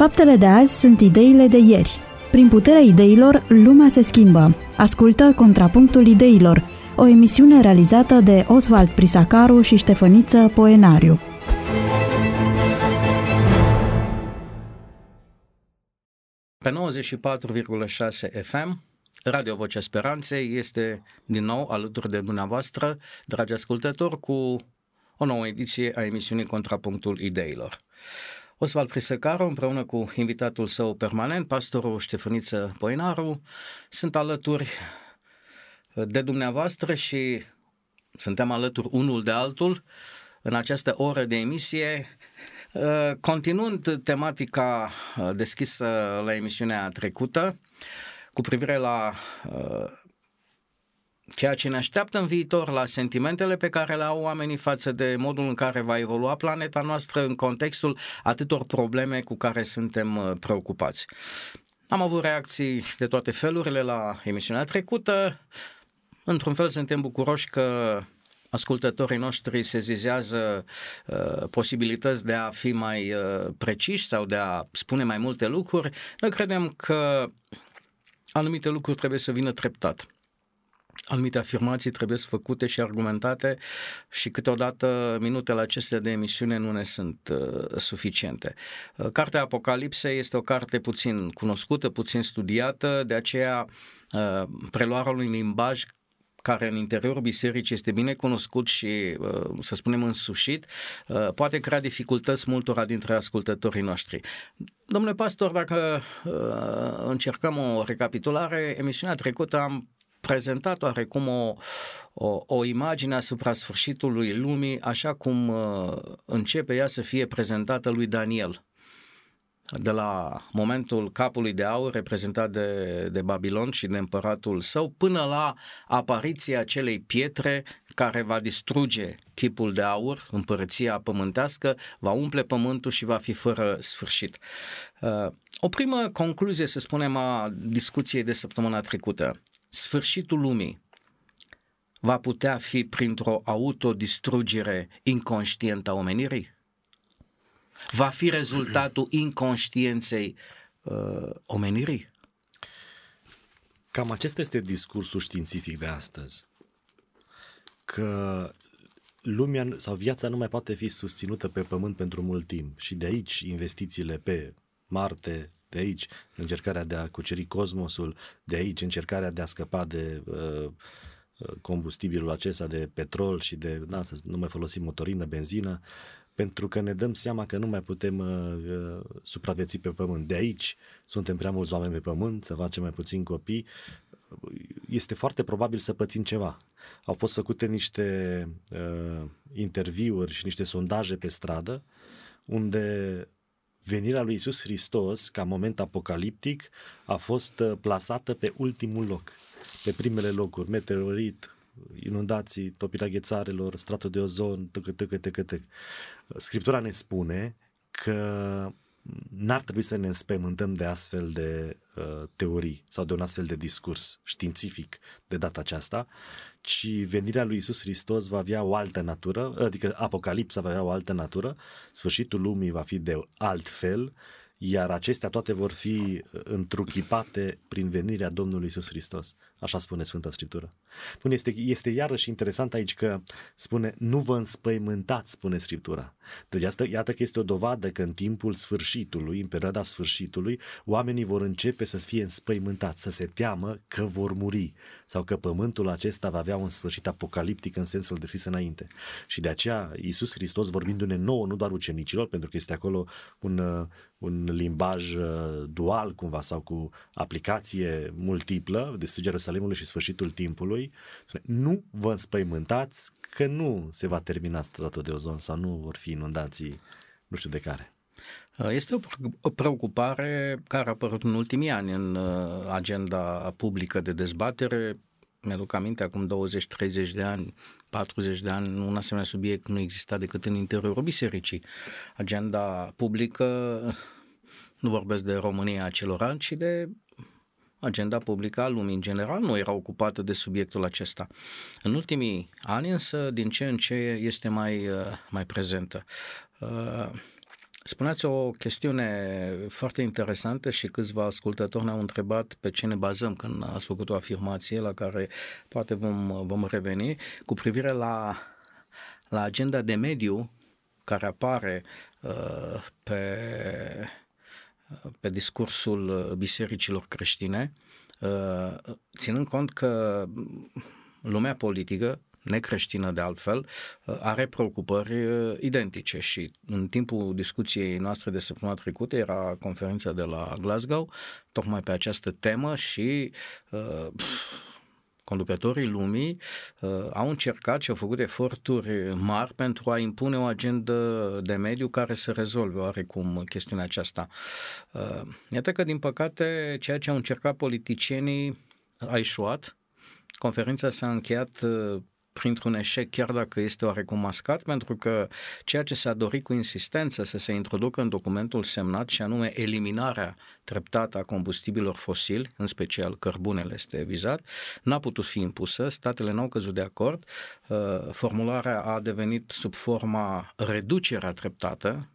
Faptele de azi sunt ideile de ieri. Prin puterea ideilor, lumea se schimbă. Ascultă Contrapunctul Ideilor, o emisiune realizată de Oswald Prisacaru și Ștefăniță Poenariu. Pe 94,6 FM, Radio Vocea Speranței este din nou alături de dumneavoastră, dragi ascultători, cu o nouă ediție a emisiunii Contrapunctul Ideilor. Oswald Prisăcaru, împreună cu invitatul său permanent, pastorul Ștefăniță Poinaru, sunt alături de dumneavoastră și suntem alături unul de altul în această oră de emisie, continuând tematica deschisă la emisiunea trecută cu privire la ceea ce ne așteaptă în viitor, la sentimentele pe care le au oamenii față de modul în care va evolua planeta noastră în contextul atâtor probleme cu care suntem uh, preocupați. Am avut reacții de toate felurile la emisiunea trecută. Într-un fel suntem bucuroși că ascultătorii noștri se zizează uh, posibilități de a fi mai uh, preciși sau de a spune mai multe lucruri. Noi credem că anumite lucruri trebuie să vină treptat anumite afirmații trebuie să făcute și argumentate și câteodată minutele acestea de emisiune nu ne sunt uh, suficiente. Uh, Cartea Apocalipsei este o carte puțin cunoscută, puțin studiată, de aceea uh, preluarea unui limbaj care în interiorul bisericii este bine cunoscut și, uh, să spunem, însușit, uh, poate crea dificultăți multora dintre ascultătorii noștri. Domnule pastor, dacă uh, încercăm o recapitulare, emisiunea trecută am prezentat oarecum o, o, o imagine asupra sfârșitului lumii, așa cum uh, începe ea să fie prezentată lui Daniel. De la momentul capului de aur reprezentat de, de Babilon și de împăratul său, până la apariția acelei pietre care va distruge chipul de aur, împărăția pământească, va umple pământul și va fi fără sfârșit. Uh, o primă concluzie, să spunem, a discuției de săptămâna trecută sfârșitul lumii va putea fi printr-o autodistrugere inconștientă a omenirii? Va fi rezultatul inconștienței uh, omenirii? Cam acesta este discursul științific de astăzi. Că lumea sau viața nu mai poate fi susținută pe pământ pentru mult timp și de aici investițiile pe Marte, de aici încercarea de a cuceri cosmosul, de aici încercarea de a scăpa de uh, uh combustibilul acesta de petrol și de, da, să nu mai folosim motorină, benzină, pentru că ne dăm seama că nu mai putem uh, uh, supraviețui pe pământ. De aici suntem prea mulți oameni pe pământ, să facem mai puțin copii, este foarte probabil să pățim ceva. Au fost făcute niște uh, interviuri și niște sondaje pe stradă unde venirea lui Isus Hristos, ca moment apocaliptic, a fost uh, plasată pe ultimul loc, pe primele locuri, meteorit, inundații, topirea ghețarelor, stratul de ozon, tăcă, tăcă, tăcă, tăcă. Scriptura ne spune că n-ar trebui să ne înspăimântăm de astfel de uh, teorii sau de un astfel de discurs științific de data aceasta, ci venirea lui Isus Hristos va avea o altă natură, adică Apocalipsa va avea o altă natură, sfârșitul lumii va fi de alt fel, iar acestea toate vor fi întruchipate prin venirea Domnului Isus Hristos. Așa spune Sfânta Scriptură. Bun, este, este iarăși interesant aici că spune, nu vă înspăimântați, spune Scriptura. Deci asta, iată că este o dovadă că în timpul sfârșitului, în perioada sfârșitului, oamenii vor începe să fie înspăimântați, să se teamă că vor muri sau că pământul acesta va avea un sfârșit apocaliptic în sensul deschis înainte. Și de aceea Iisus Hristos vorbindu-ne nouă, nu doar ucenicilor, pentru că este acolo un, un limbaj uh, dual cumva sau cu aplicație multiplă, distrugerea Ierusalimului și sfârșitul timpului, nu vă înspăimântați că nu se va termina stratul de ozon sau nu vor fi inundații nu știu de care. Este o preocupare care a apărut în ultimii ani în uh, agenda publică de dezbatere. Mi-aduc aminte, acum 20-30 de ani, 40 de ani, un asemenea subiect nu exista decât în interiorul bisericii. Agenda publică, nu vorbesc de România celor ani, ci de agenda publică a lumii în general nu era ocupată de subiectul acesta. În ultimii ani însă, din ce în ce este mai, uh, mai prezentă. Uh, spuneați o chestiune foarte interesantă și câțiva ascultători ne-au întrebat pe ce ne bazăm când ați făcut o afirmație la care poate vom, vom reveni cu privire la, la agenda de mediu care apare uh, pe, pe discursul bisericilor creștine, uh, ținând cont că lumea politică necreștină de altfel, uh, are preocupări uh, identice și în timpul discuției noastre de săptămâna trecută era conferința de la Glasgow, tocmai pe această temă și uh, conducătorii lumii uh, au încercat și au făcut eforturi mari pentru a impune o agendă de mediu care să rezolve oarecum chestiunea aceasta. Uh, iată că, din păcate, ceea ce au încercat politicienii a ieșuat. Conferința s-a încheiat uh, printr-un eșec, chiar dacă este oarecum mascat, pentru că ceea ce s-a dorit cu insistență să se introducă în documentul semnat, și anume eliminarea treptată a combustibilor fosili, în special cărbunele este vizat, n-a putut fi impusă, statele n-au căzut de acord, uh, formularea a devenit sub forma reducerea treptată,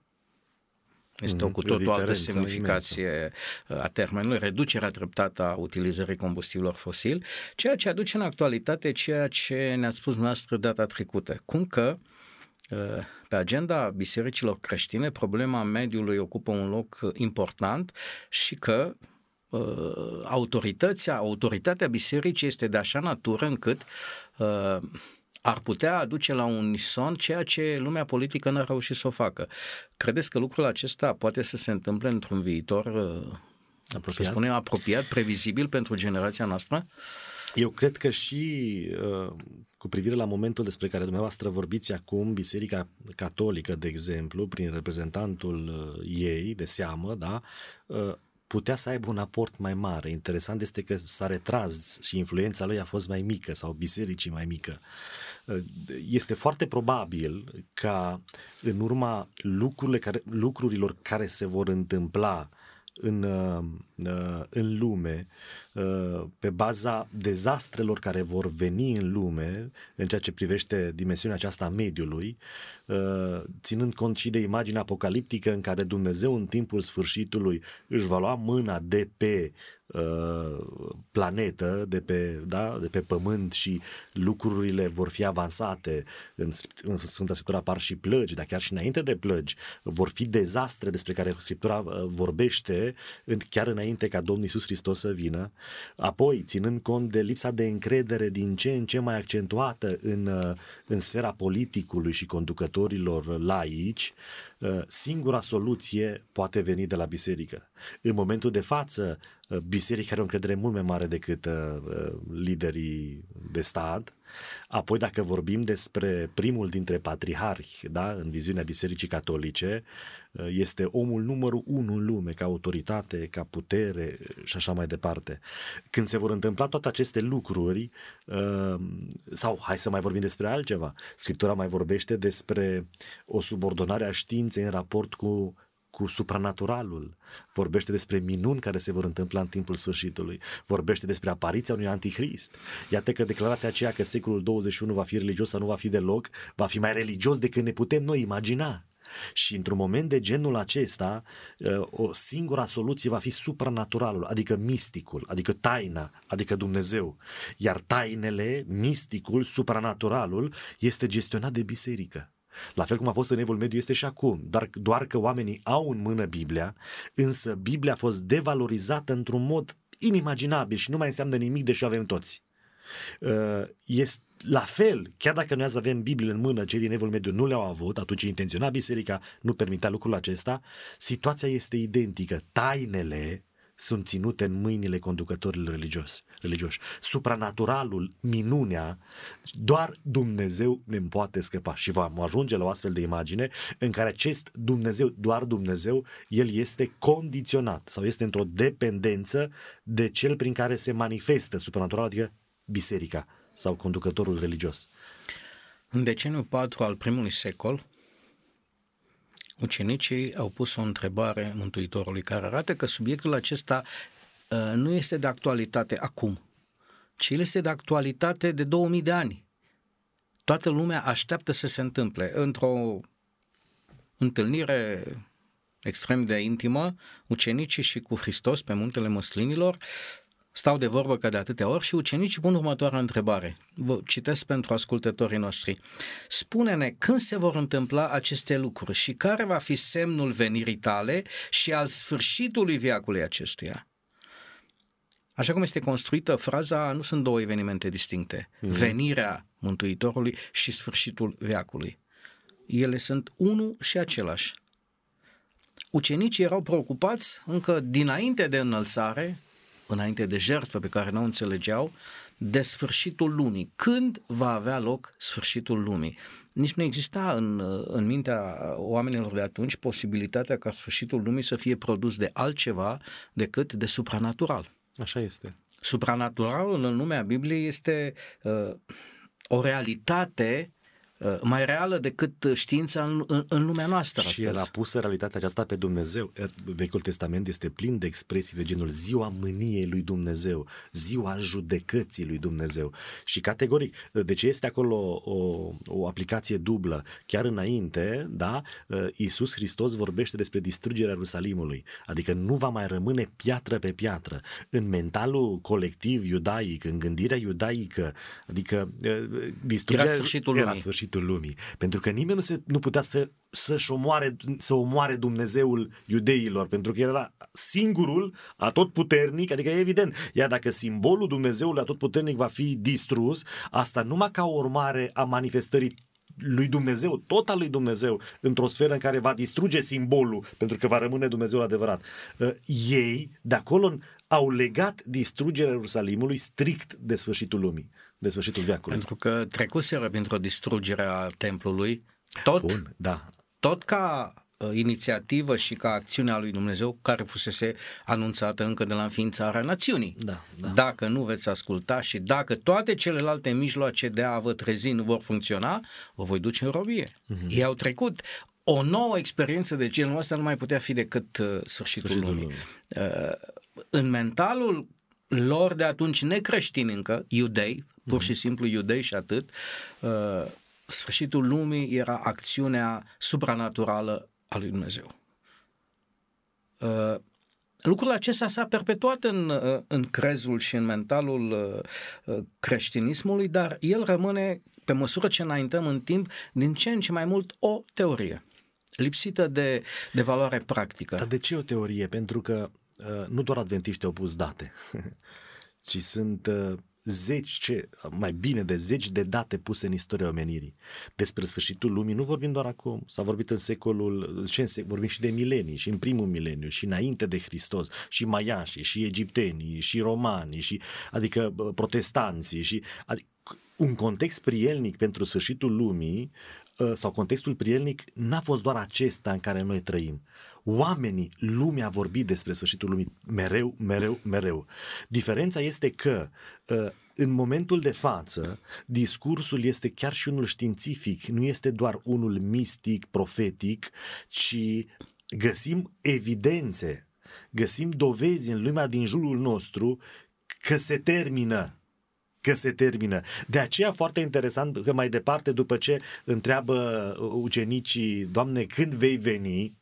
este o mhm. cu totul altă semnificație imensă. a termenului, reducerea treptată a utilizării combustibilor fosili, ceea ce aduce în actualitate ceea ce ne-ați spus noastră data trecută, cum că uh, pe agenda bisericilor creștine problema mediului ocupă un loc important și că uh, autorităția, autoritatea bisericii este de așa natură încât uh, ar putea aduce la un unison ceea ce lumea politică n-a reușit să o facă. Credeți că lucrul acesta poate să se întâmple într-un viitor uh, apropiat, să spunem, apropiat previzibil pentru generația noastră? Eu cred că și uh, cu privire la momentul despre care dumneavoastră vorbiți acum, Biserica Catolică, de exemplu, prin reprezentantul uh, ei de seamă, da, putea să aibă un aport mai mare. Interesant este că s-a retras și influența lui a fost mai mică sau bisericii mai mică. Este foarte probabil ca în urma lucrurile care, lucrurilor care se vor întâmpla în, uh, în lume, uh, pe baza dezastrelor care vor veni în lume, în ceea ce privește dimensiunea aceasta a mediului, uh, ținând cont și de imaginea apocaliptică în care Dumnezeu în timpul sfârșitului își va lua mâna de pe planetă, de pe, da, de pe pământ și lucrurile vor fi avansate. În, în Sfânta Scriptură apar și plăgi, dar chiar și înainte de plăgi vor fi dezastre despre care Scriptura vorbește chiar înainte ca Domnul Iisus Hristos să vină. Apoi, ținând cont de lipsa de încredere din ce în ce mai accentuată în, în sfera politicului și conducătorilor laici, singura soluție poate veni de la biserică. În momentul de față, biserica are o încredere mult mai mare decât liderii de stat Apoi, dacă vorbim despre primul dintre patriarhi, da, în viziunea Bisericii Catolice, este omul numărul unu în lume, ca autoritate, ca putere și așa mai departe. Când se vor întâmpla toate aceste lucruri, uh, sau hai să mai vorbim despre altceva, Scriptura mai vorbește despre o subordonare a științei în raport cu cu supranaturalul, vorbește despre minuni care se vor întâmpla în timpul sfârșitului, vorbește despre apariția unui antichrist. Iată că declarația aceea că secolul 21 va fi religios sau nu va fi deloc, va fi mai religios decât ne putem noi imagina. Și într-un moment de genul acesta, ă, o singura soluție va fi supranaturalul, adică misticul, adică taina, adică Dumnezeu. Iar tainele, misticul, supranaturalul, este gestionat de biserică. La fel cum a fost în Evul Mediu este și acum, doar, doar că oamenii au în mână Biblia, însă Biblia a fost devalorizată într-un mod inimaginabil și nu mai înseamnă nimic, deși o avem toți. Uh, este la fel, chiar dacă noi azi avem Biblie în mână, cei din Evul Mediu nu le-au avut, atunci intenționa biserica, nu permitea lucrul acesta, situația este identică. Tainele sunt ținute în mâinile conducătorilor religios, religioși. Supranaturalul, minunea, doar Dumnezeu ne poate scăpa. Și vom ajunge la o astfel de imagine în care acest Dumnezeu, doar Dumnezeu, el este condiționat sau este într-o dependență de cel prin care se manifestă supranatural, adică biserica sau conducătorul religios. În deceniul 4 al primului secol, ucenicii au pus o întrebare Mântuitorului care arată că subiectul acesta uh, nu este de actualitate acum, ci el este de actualitate de 2000 de ani. Toată lumea așteaptă să se întâmple într-o întâlnire extrem de intimă, ucenicii și cu Hristos pe muntele măslinilor, stau de vorbă ca de atâtea ori și ucenicii pun următoarea întrebare. Vă citesc pentru ascultătorii noștri. Spune-ne când se vor întâmpla aceste lucruri și care va fi semnul venirii tale și al sfârșitului viacului acestuia. Așa cum este construită fraza, nu sunt două evenimente distincte. Mm-hmm. Venirea Mântuitorului și sfârșitul veacului. Ele sunt unul și același. Ucenicii erau preocupați încă dinainte de înălțare, înainte de jertfă pe care nu o înțelegeau, de sfârșitul lumii. Când va avea loc sfârșitul lumii? Nici nu exista în, în mintea oamenilor de atunci posibilitatea ca sfârșitul lumii să fie produs de altceva decât de supranatural. Așa este. Supranaturalul în lumea Bibliei este uh, o realitate Uh, mai reală decât știința în, în, în lumea noastră. Și astăzi. el a pus realitatea aceasta pe Dumnezeu. Vechiul Testament este plin de expresii de genul ziua mâniei lui Dumnezeu, ziua judecății lui Dumnezeu. Și categoric, de ce este acolo o, o aplicație dublă? Chiar înainte, da, Iisus Hristos vorbește despre distrugerea Ierusalimului, adică nu va mai rămâne piatră pe piatră. În mentalul colectiv iudaic, în gândirea iudaică, adică distrugerea era sfârșitul era lumii. Sfârșitul lumii. Pentru că nimeni nu, se, nu putea să, să-și omoare, să omoare Dumnezeul iudeilor, pentru că era singurul atotputernic, adică e evident, iar dacă simbolul Dumnezeului atotputernic va fi distrus, asta numai ca urmare a manifestării lui Dumnezeu, tot al lui Dumnezeu, într-o sferă în care va distruge simbolul, pentru că va rămâne Dumnezeul adevărat. Uh, ei, de acolo, au legat distrugerea Ierusalimului strict de sfârșitul lumii, de sfârșitul veacului. Pentru că trecuseră printr-o distrugere a templului, tot, Bun, da. tot ca uh, inițiativă și ca acțiune a lui Dumnezeu care fusese anunțată încă de la înființarea națiunii. Da, da. Dacă nu veți asculta și dacă toate celelalte mijloace de a vă trezi nu vor funcționa, vă voi duce în robie. Mhm. Mm-hmm. Ei au trecut. O nouă experiență de genul ăsta nu mai putea fi decât uh, sfârșitul, Sfârșitul lumii. Uh, în mentalul lor de atunci necreștini încă, iudei, pur și simplu iudei și atât, uh, sfârșitul lumii era acțiunea supranaturală a lui Dumnezeu. Uh, lucrul acesta s-a perpetuat în, uh, în crezul și în mentalul uh, uh, creștinismului, dar el rămâne, pe măsură ce înaintăm în timp, din ce în ce mai mult o teorie, lipsită de, de valoare practică. Dar de ce o teorie? Pentru că uh, nu doar adventiști au pus date, ci sunt uh, zeci, ce, mai bine de zeci de date puse în istoria omenirii. Despre sfârșitul lumii nu vorbim doar acum, s-a vorbit în secolul, ce în sec, vorbim și de milenii, și în primul mileniu, și înainte de Hristos, și maiașii, și egiptenii, și romanii, și, adică bă, protestanții, și adică, un context prielnic pentru sfârșitul lumii uh, sau contextul prielnic n-a fost doar acesta în care noi trăim. Oamenii, lumea a vorbit despre sfârșitul lumii mereu, mereu, mereu. Diferența este că uh, în momentul de față, discursul este chiar și unul științific, nu este doar unul mistic, profetic, ci găsim evidențe, găsim dovezi în lumea din jurul nostru că se termină că se termină. De aceea foarte interesant că mai departe, după ce întreabă ucenicii, Doamne, când vei veni?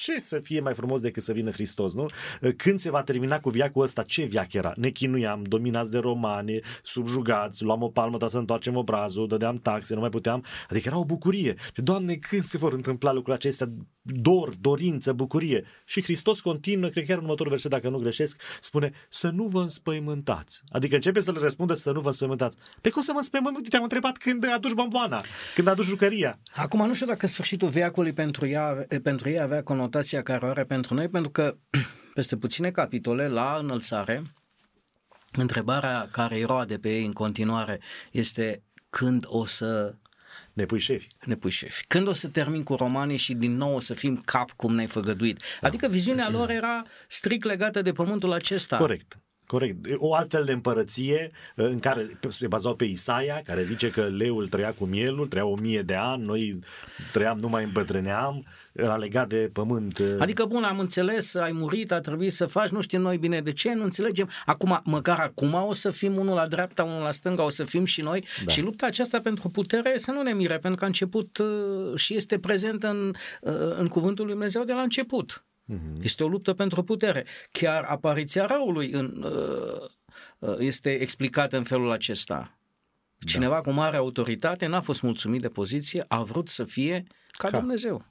Ce să fie mai frumos decât să vină Hristos, nu? Când se va termina cu viacul ăsta? Ce viac era? Ne chinuiam, dominați de romani, subjugați, luam o palmă, dar să întoarcem obrazul, dădeam taxe, nu mai puteam. Adică era o bucurie. Doamne, când se vor întâmpla lucrurile acestea? Dor, dorință, bucurie. Și Hristos continuă, cred că chiar în următorul verset, dacă nu greșesc, spune să nu vă înspăimântați. Adică începe să le răspundă să nu vă înspăimântați. Pe cum să mă înspăimânt? Te-am întrebat când aduci bomboana, când aduci jucăria. Acum nu știu dacă sfârșitul veacului pentru, ea, pentru ei avea conotația care o are pentru noi, pentru că peste puține capitole la înălțare, întrebarea care îi roade pe ei în continuare este când o să ne pui șefi. Ne pui șefi. Când o să termin cu romanii și din nou o să fim cap cum ne-ai făgăduit? Adică viziunea lor era strict legată de pământul acesta. Corect. Corect. O altfel de împărăție în care se bazau pe Isaia, care zice că leul trăia cu mielul, trăia o mie de ani, noi trăiam, nu mai îmbătrâneam, era legat de pământ. Adică, bun, am înțeles, ai murit, a trebuit să faci, nu știm noi bine de ce, nu înțelegem. Acum, măcar acum o să fim unul la dreapta, unul la stânga, o să fim și noi. Da. Și lupta aceasta pentru putere să nu ne mire, pentru că a început uh, și este prezent în, uh, în cuvântul lui Dumnezeu de la început. Uh-huh. Este o luptă pentru putere. Chiar apariția răului în, uh, uh, este explicată în felul acesta. Cineva da. cu mare autoritate n-a fost mulțumit de poziție, a vrut să fie ca, ca. Dumnezeu.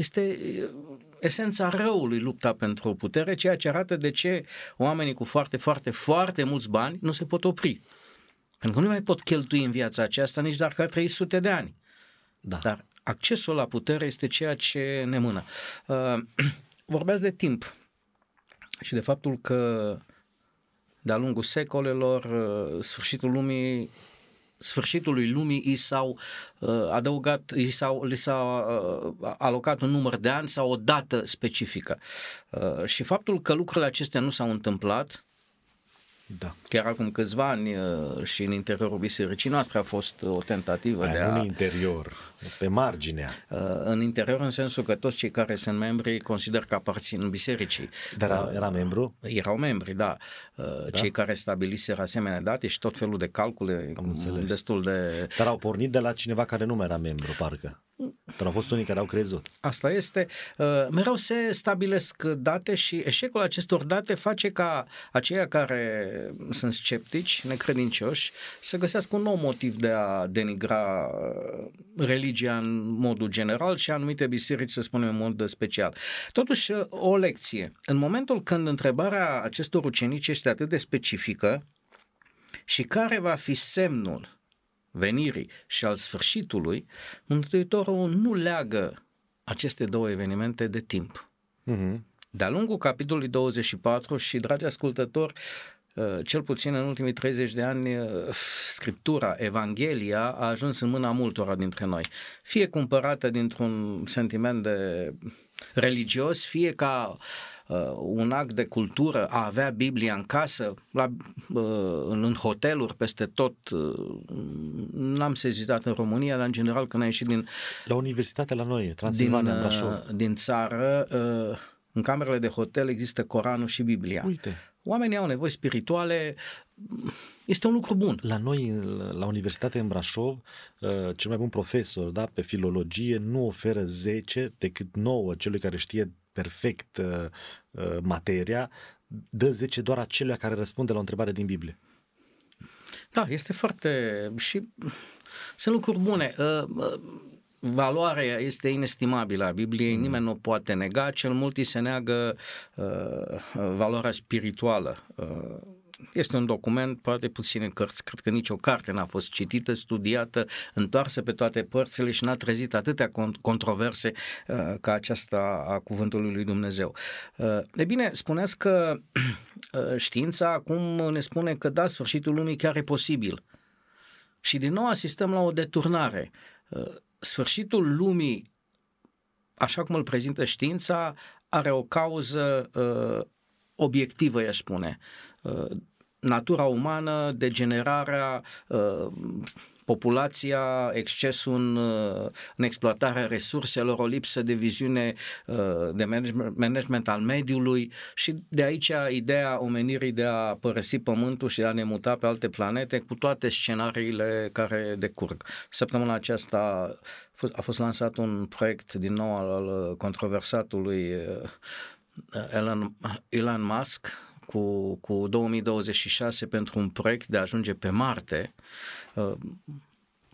Este uh, esența răului lupta pentru putere, ceea ce arată de ce oamenii cu foarte, foarte, foarte mulți bani nu se pot opri. Pentru că nu mai pot cheltui în viața aceasta nici dacă 300 de ani. Da. Dar accesul la putere este ceea ce ne mână. Uh, vorbeați de timp și de faptul că de-a lungul secolelor uh, sfârșitul lumii sfârșitului lumii i s-au uh, adăugat, i s-au, li s-a uh, alocat un număr de ani sau o dată specifică. Uh, și faptul că lucrurile acestea nu s-au întâmplat da. Chiar acum câțiva ani uh, și în interiorul bisericii noastre a fost o tentativă Aia de a... în interior, pe marginea. Uh, în interior în sensul că toți cei care sunt membri consider că aparțin bisericii. Dar era, uh, era membru? Erau membri, da. da. Cei care stabiliseră asemenea date și tot felul de calcule Am înțeles. destul de... Dar au pornit de la cineva care nu era membru, parcă. Dar au fost unii care au crezut. Asta este. Uh, mereu se stabilesc date și eșecul acestor date face ca aceia care sunt sceptici, necredincioși, să găsească un nou motiv de a denigra uh, religia în modul general și anumite biserici, să spunem, în mod special. Totuși, uh, o lecție. În momentul când întrebarea acestor ucenici este atât de specifică și care va fi semnul venirii și al sfârșitului, Mântuitorul nu leagă aceste două evenimente de timp. Uh-huh. De-a lungul capitolului 24 și, dragi ascultători, uh, cel puțin în ultimii 30 de ani, uh, Scriptura, Evanghelia a ajuns în mâna multora dintre noi. Fie cumpărată dintr-un sentiment de religios, fie ca uh, un act de cultură, a avea Biblia în casă, la, uh, în hoteluri, peste tot. Uh, n-am sezitat în România, dar în general când ai ieșit din... La universitate la noi, Transilvania, din, Brașov. Uh, din țară, uh, în camerele de hotel există Coranul și Biblia. Uite. Oamenii au nevoi spirituale, este un lucru bun. La noi, la Universitate în Brașov, uh, cel mai bun profesor da, pe filologie nu oferă 10 decât 9 celui care știe perfect uh, uh, materia, dă 10 doar acelea care răspunde la o întrebare din Biblie. Da, este foarte... și sunt lucruri bune. Uh, uh, valoarea este inestimabilă a Bibliei, mm. nimeni nu poate nega, cel mult îi se neagă uh, valoarea spirituală. Uh, este un document, poate puține cărți, cred că nicio carte n-a fost citită, studiată, întoarsă pe toate părțile și n-a trezit atâtea controverse uh, ca aceasta a cuvântului lui Dumnezeu. Uh, e bine, spuneți că uh, știința acum ne spune că da, sfârșitul lumii chiar e posibil. Și din nou asistăm la o deturnare. Uh, sfârșitul lumii, așa cum îl prezintă știința, are o cauză uh, obiectivă, i-aș spune. Uh, natura umană, degenerarea, uh, populația, excesul în, uh, în exploatarea resurselor, o lipsă de viziune de management al mediului și de aici ideea omenirii de a părăsi Pământul și de a ne muta pe alte planete cu toate scenariile care decurg. Săptămâna aceasta a fost lansat un proiect din nou al controversatului Elon, Elon Musk, cu, cu 2026 pentru un proiect de a ajunge pe Marte, uh,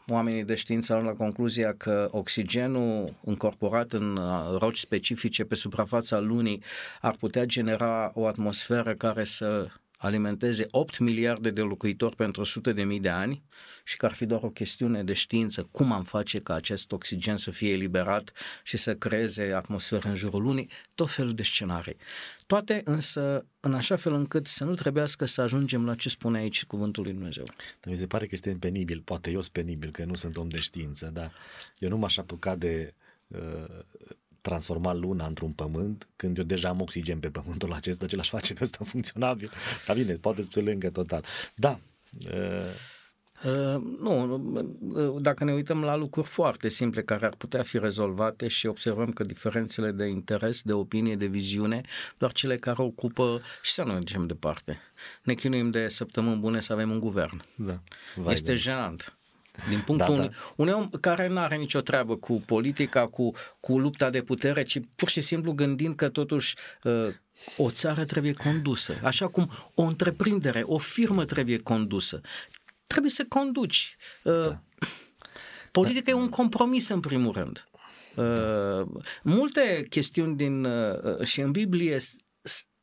oamenii de știință au la concluzia că oxigenul încorporat în uh, roci specifice pe suprafața lunii ar putea genera o atmosferă care să alimenteze 8 miliarde de locuitori pentru 100 de mii de ani și că ar fi doar o chestiune de știință cum am face ca acest oxigen să fie eliberat și să creeze atmosferă în jurul lunii, tot felul de scenarii. Toate însă în așa fel încât să nu trebuiască să ajungem la ce spune aici cuvântul lui Dumnezeu. Dar mi se pare că este penibil, poate eu sunt penibil, că nu sunt om de știință, dar eu nu m-aș apuca de uh, transforma luna într-un pământ când eu deja am oxigen pe pământul acesta, ce l-aș face pe ăsta funcționabil. Dar bine, poate pe lângă total. Da, uh, Uh, nu, uh, dacă ne uităm la lucruri foarte simple care ar putea fi rezolvate și observăm că diferențele de interes, de opinie, de viziune, doar cele care ocupă și să nu mergem departe. Ne chinuim de săptămâni bune să avem un guvern. Da. Vai este de jenant. Din punctul da, da. unui om care nu are nicio treabă cu politica, cu, cu lupta de putere, ci pur și simplu gândind că totuși uh, o țară trebuie condusă, așa cum o întreprindere, o firmă trebuie condusă. Trebuie să conduci. Uh, da. Politica da. e un compromis în primul rând. Uh, multe chestiuni din uh, și în Biblie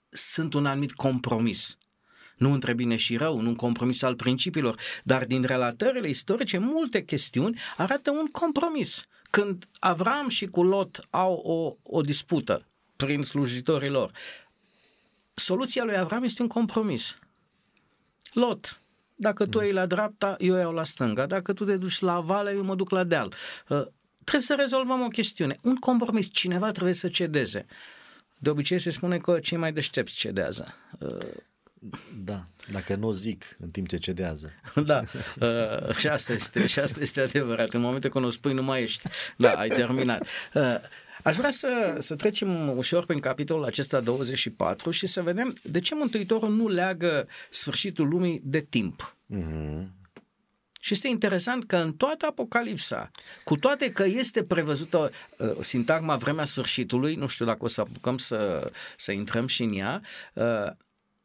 sunt un anumit compromis. Nu între bine și rău, nu un compromis al principiilor, dar din relatările istorice, multe chestiuni arată un compromis. Când Avram și cu Lot au o, o dispută prin slujitorii lor, soluția lui Avram este un compromis. Lot, dacă tu mm. ai la dreapta, eu iau la stânga. Dacă tu te duci la vale, eu mă duc la deal. Uh, trebuie să rezolvăm o chestiune. Un compromis. Cineva trebuie să cedeze. De obicei se spune că cei mai deștepți cedează. Uh, da, dacă nu zic în timp ce cedează. Da, uh, și, asta este, și asta este adevărat. În momentul când o spui, nu mai ești. Da, ai terminat. Uh, Aș vrea să, să trecem ușor prin capitolul acesta 24 și să vedem de ce Mântuitorul nu leagă sfârșitul lumii de timp. Mm-hmm. Și este interesant că în toată Apocalipsa, cu toate că este prevăzută uh, sintagma vremea sfârșitului, nu știu dacă o să apucăm să, să intrăm și în ea, uh,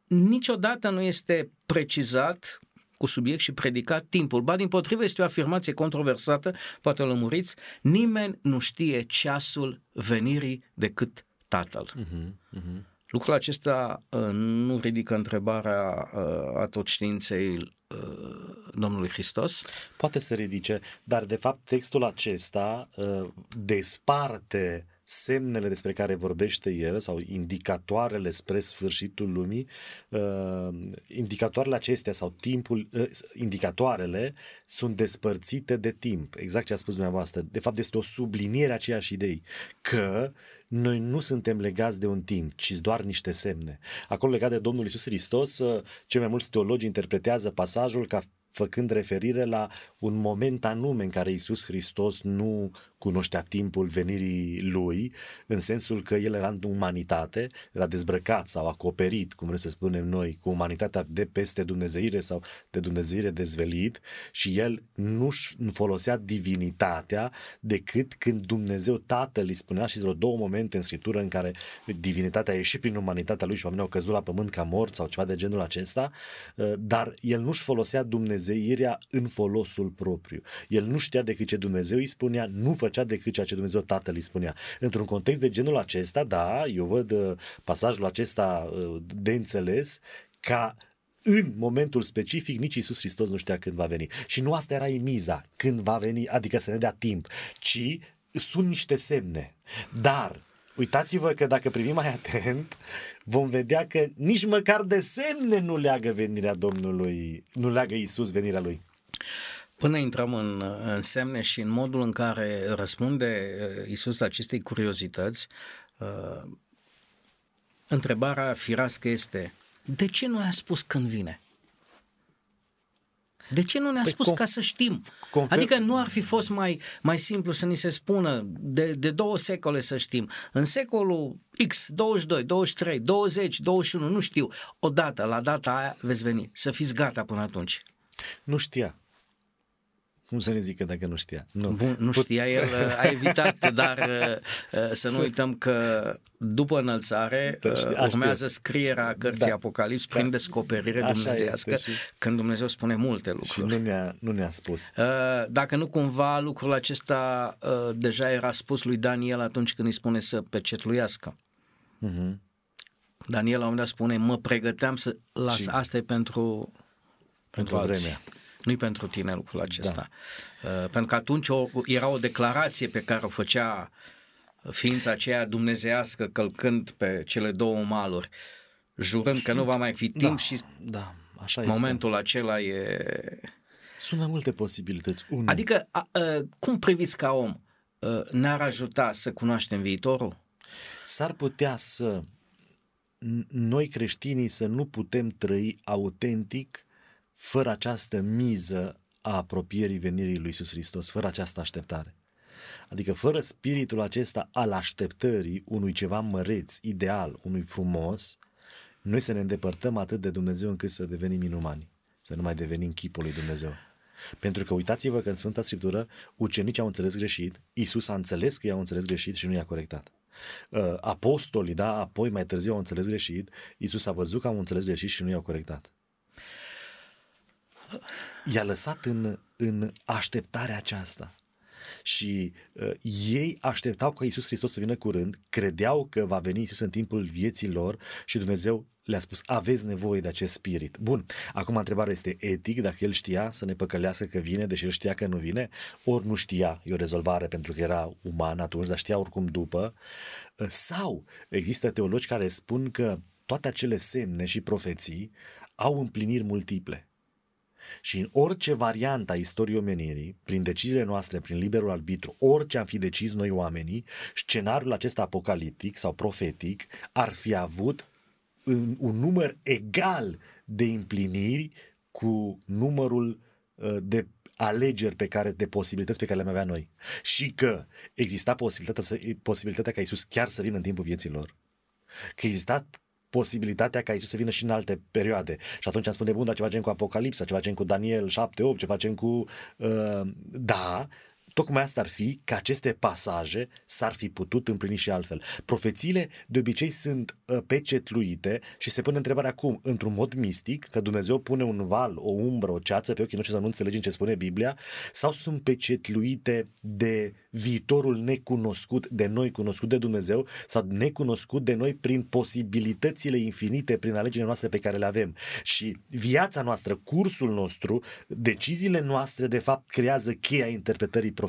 niciodată nu este precizat cu subiect și predicat timpul. Ba, din potrivă, este o afirmație controversată, poate o lămuriți, nimeni nu știe ceasul venirii decât Tatăl. Uh-huh, uh-huh. Lucrul acesta uh, nu ridică întrebarea uh, a tot științei uh, Domnului Hristos? Poate să ridice, dar de fapt textul acesta uh, desparte semnele despre care vorbește el sau indicatoarele spre sfârșitul lumii, uh, indicatoarele acestea sau timpul, uh, indicatoarele sunt despărțite de timp, exact ce a spus dumneavoastră. De fapt este o subliniere a aceeași idei, că noi nu suntem legați de un timp, ci doar niște semne. Acolo legat de Domnul Isus Hristos, uh, cei mai mulți teologi interpretează pasajul ca făcând referire la un moment anume în care Isus Hristos nu cunoștea timpul venirii lui, în sensul că el era în umanitate, era dezbrăcat sau acoperit, cum vrem să spunem noi, cu umanitatea de peste Dumnezeire sau de Dumnezeire dezvelit și el nu folosea divinitatea decât când Dumnezeu Tatăl îi spunea și vreo două momente în Scriptură în care divinitatea a ieșit prin umanitatea lui și oamenii au căzut la pământ ca mort sau ceva de genul acesta, uh, dar el nu-și folosea Dumnezeirea în folosul propriu. El nu știa decât ce Dumnezeu îi spunea, nu fă făcea decât ceea ce Dumnezeu Tatăl îi spunea. Într-un context de genul acesta, da, eu văd uh, pasajul acesta uh, de înțeles ca în momentul specific nici Isus Hristos nu știa când va veni. Și nu asta era miza, când va veni, adică să ne dea timp, ci sunt niște semne. Dar uitați-vă că dacă privim mai atent, vom vedea că nici măcar de semne nu leagă venirea Domnului, nu leagă Isus venirea lui. Până intrăm în, în semne și în modul în care răspunde uh, Isus acestei curiozități, uh, întrebarea firească este, de ce nu ne-a spus când vine? De ce nu ne-a păi spus com- ca să știm? Confer- adică nu ar fi fost mai, mai simplu să ni se spună de, de două secole să știm. În secolul X, 22, 23, 20, 21, nu știu, odată, la data aia veți veni. Să fiți gata până atunci. Nu știa. Cum să ne zică dacă nu știa? Nu, Bun, nu știa, el a evitat, dar uh, uh, să nu uităm că după înălțare da, știa, uh, urmează scrierea cărții da. Apocalips prin da. descoperire Așa dumnezeiască, și... când Dumnezeu spune multe lucruri. Și nu ne-a, nu ne-a spus. Dacă nu cumva lucrul acesta deja era spus lui Daniel atunci când îi spune să pecetluiască. Uh-huh. Daniel la un moment dat spune, mă pregăteam să las, și... asta e pentru, pentru, pentru vremea nu pentru tine lucrul acesta. Da. Uh, pentru că atunci o, era o declarație pe care o făcea ființa aceea dumnezească călcând pe cele două maluri, jurând Sunt, că nu va mai fi timp da, și da, așa momentul este. acela e... Sunt mai multe posibilități. Unu. Adică, a, a, cum priviți ca om? A, ne-ar ajuta să cunoaștem viitorul? S-ar putea să noi creștinii să nu putem trăi autentic fără această miză a apropierii venirii lui Iisus Hristos, fără această așteptare. Adică fără spiritul acesta al așteptării unui ceva măreț, ideal, unui frumos, noi să ne îndepărtăm atât de Dumnezeu încât să devenim inumani, să nu mai devenim chipul lui Dumnezeu. Pentru că uitați-vă că în Sfânta Scriptură ucenicii au înțeles greșit, Isus a înțeles că i-au înțeles greșit și nu i-a corectat. Uh, apostolii, da, apoi mai târziu au înțeles greșit, Isus a văzut că au înțeles greșit și nu i-au corectat. I-a lăsat în, în așteptarea aceasta. Și uh, ei așteptau ca Isus Hristos să vină curând, credeau că va veni Isus în timpul vieții lor și Dumnezeu le-a spus, aveți nevoie de acest spirit. Bun, acum întrebarea este etic, dacă el știa să ne păcălească că vine, deși el știa că nu vine, ori nu știa, e o rezolvare pentru că era uman atunci, dar știa oricum după, uh, sau există teologi care spun că toate acele semne și profeții au împliniri multiple. Și în orice variantă a istoriei omenirii, prin deciziile noastre, prin liberul arbitru, orice am fi decis noi oamenii, scenariul acesta apocaliptic sau profetic ar fi avut un număr egal de împliniri cu numărul uh, de alegeri pe care, de posibilități pe care le-am avea noi. Și că exista posibilitatea, să, posibilitatea ca Isus chiar să vină în timpul vieții lor. Că exista posibilitatea ca Isus să vină și în alte perioade. Și atunci am spune, bun, dar ce facem cu Apocalipsa, ce facem cu Daniel 7, 8, ce facem cu... Uh, da, Tocmai asta ar fi că aceste pasaje s-ar fi putut împlini și altfel. Profețiile de obicei sunt uh, pecetluite și se pune întrebarea cum? Într-un mod mistic, că Dumnezeu pune un val, o umbră, o ceață pe ochii noștri să nu înțelegem ce spune Biblia, sau sunt pecetluite de viitorul necunoscut de noi, cunoscut de Dumnezeu, sau necunoscut de noi prin posibilitățile infinite, prin alegerile noastre pe care le avem. Și viața noastră, cursul nostru, deciziile noastre, de fapt, creează cheia interpretării profeției.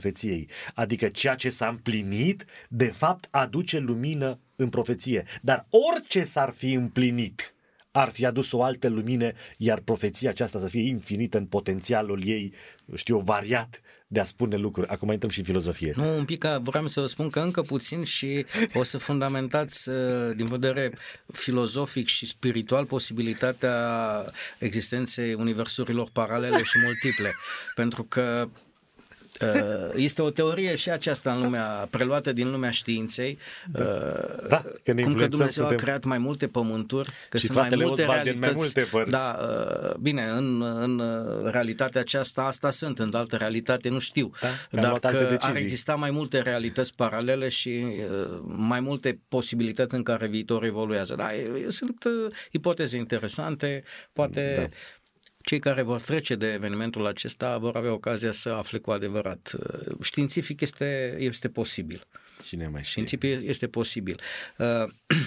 Adică ceea ce s-a împlinit, de fapt, aduce lumină în profeție. Dar orice s-ar fi împlinit, ar fi adus o altă lumină, iar profeția aceasta să fie infinită în potențialul ei, știu, variat de a spune lucruri. Acum intrăm și în filozofie. Nu, un pic, vreau să vă spun că încă puțin și o să fundamentați uh, din vedere filozofic și spiritual posibilitatea existenței universurilor paralele și multiple. Pentru că Uh, este o teorie și aceasta în lumea, preluată din lumea științei, da. Uh, da, că cum că Dumnezeu suntem... a creat mai multe pământuri, că și sunt mai multe realități. Mai multe părți. Da, uh, bine, în, în realitatea aceasta asta sunt, în altă realitate nu știu, da, dar că ar exista mai multe realități paralele și mai multe posibilități în care viitorul evoluează. Da, sunt ipoteze interesante, poate da cei care vor trece de evenimentul acesta vor avea ocazia să afle cu adevărat. Științific este, este posibil. Cine mai știe? Științific este posibil. Uh,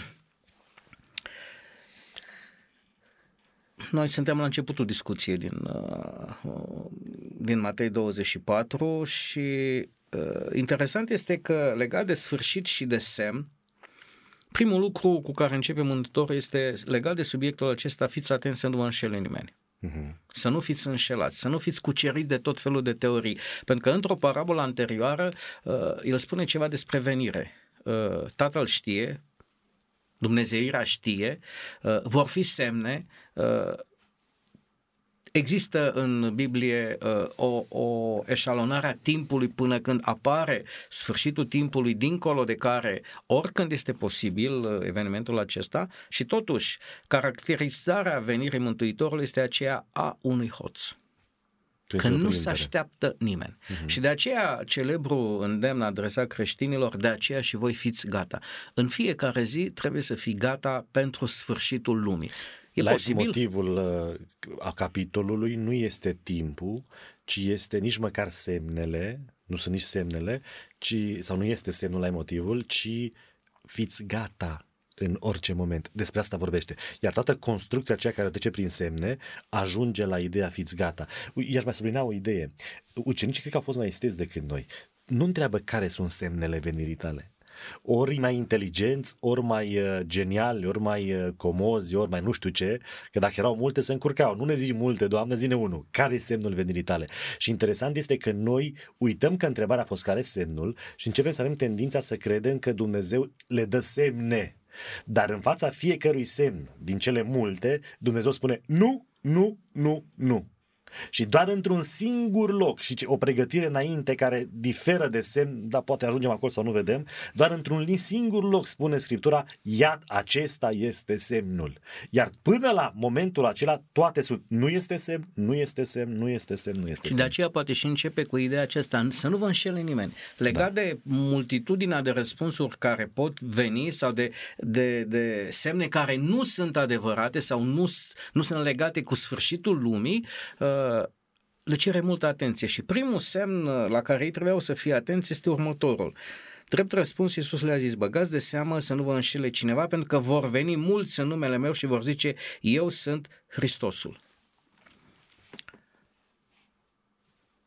noi suntem la începutul discuției din, uh, din Matei 24 și uh, interesant este că legat de sfârșit și de semn, primul lucru cu care începe Mântuitorul este legat de subiectul acesta, fiți atenți să nu vă înșele nimeni. Uh-huh. Să nu fiți înșelați, să nu fiți cuceriți de tot felul de teorii. Pentru că într-o parabolă anterioară, uh, el spune ceva despre venire. Uh, tatăl știe, Dumnezeirea știe, uh, vor fi semne, uh, Există în Biblie uh, o, o eșalonare a timpului până când apare sfârșitul timpului, dincolo de care oricând este posibil uh, evenimentul acesta și totuși caracterizarea venirii Mântuitorului este aceea a unui hoț că nu se așteaptă nimeni. Uh-huh. Și de aceea celebru îndemn adresat creștinilor, de aceea și voi fiți gata. În fiecare zi trebuie să fii gata pentru sfârșitul lumii. E posibil? Motivul uh, a capitolului nu este timpul, ci este nici măcar semnele, nu sunt nici semnele, ci, sau nu este semnul la motivul, ci fiți gata în orice moment. Despre asta vorbește. Iar toată construcția aceea care trece prin semne ajunge la ideea fiți gata. Iar mai sublinea o idee. Ucenicii cred că au fost mai esteți decât noi. Nu întreabă care sunt semnele venirii tale ori mai inteligenți, ori mai uh, geniali, ori mai uh, comozi, ori mai nu știu ce, că dacă erau multe se încurcau. Nu ne zici multe, Doamne, zine unul. Care e semnul venirii tale? Și interesant este că noi uităm că întrebarea a fost care semnul și începem să avem tendința să credem că Dumnezeu le dă semne. Dar în fața fiecărui semn din cele multe, Dumnezeu spune nu, nu, nu, nu. Și doar într-un singur loc și o pregătire înainte care diferă de semn, dar poate ajungem acolo sau nu vedem, doar într-un singur loc spune Scriptura, iad acesta este semnul. Iar până la momentul acela toate sunt, nu este semn, nu este semn, nu este semn, nu este și semn. de aceea poate și începe cu ideea aceasta, să nu vă înșele nimeni. Legat da. de multitudinea de răspunsuri care pot veni sau de, de, de semne care nu sunt adevărate sau nu, nu sunt legate cu sfârșitul lumii, uh, le cere multă atenție și primul semn la care ei trebuiau să fie atenți este următorul. Drept răspuns, Iisus le-a zis, băgați de seamă să nu vă înșele cineva, pentru că vor veni mulți în numele meu și vor zice, eu sunt Hristosul.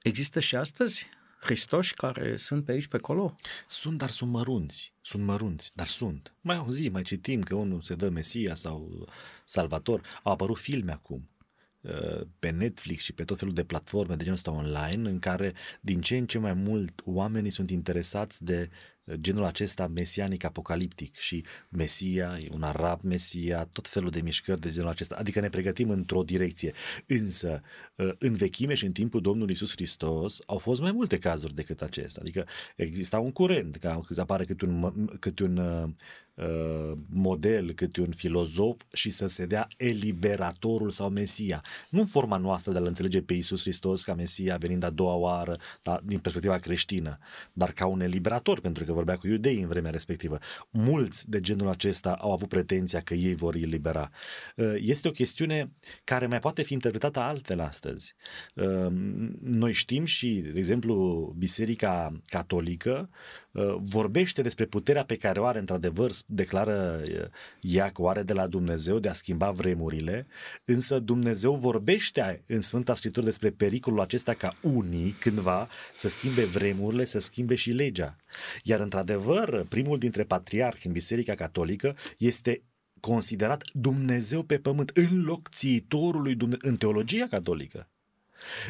Există și astăzi Hristoși care sunt pe aici, pe acolo? Sunt, dar sunt mărunți. Sunt mărunți, dar sunt. Mai auzim, mai citim că unul se dă Mesia sau Salvator. Au apărut filme acum Uh, pe Netflix și pe tot felul de platforme de genul ăsta online în care din ce în ce mai mult oamenii sunt interesați de uh, genul acesta mesianic apocaliptic și Mesia, un arab Mesia, tot felul de mișcări de genul acesta, adică ne pregătim într-o direcție. Însă, uh, în vechime și în timpul Domnului Isus Hristos au fost mai multe cazuri decât acesta, adică exista un curent, că apare câte un, câte un Uh, model, câte un filozof și să se dea eliberatorul sau Mesia. Nu în forma noastră de a-L înțelege pe Iisus Hristos ca Mesia venind a doua oară da, din perspectiva creștină, dar ca un eliberator, pentru că vorbea cu iudei în vremea respectivă. Mulți de genul acesta au avut pretenția că ei vor elibera. Uh, este o chestiune care mai poate fi interpretată altfel astăzi. Uh, noi știm și, de exemplu, Biserica Catolică vorbește despre puterea pe care o are într-adevăr declară ea că o are de la Dumnezeu de a schimba vremurile, însă Dumnezeu vorbește în Sfânta Scriptură despre pericolul acesta ca unii cândva să schimbe vremurile, să schimbe și legea. Iar într-adevăr, primul dintre patriarhi în Biserica Catolică este considerat Dumnezeu pe pământ, înlocțitorului Dumnezeu, în teologia catolică.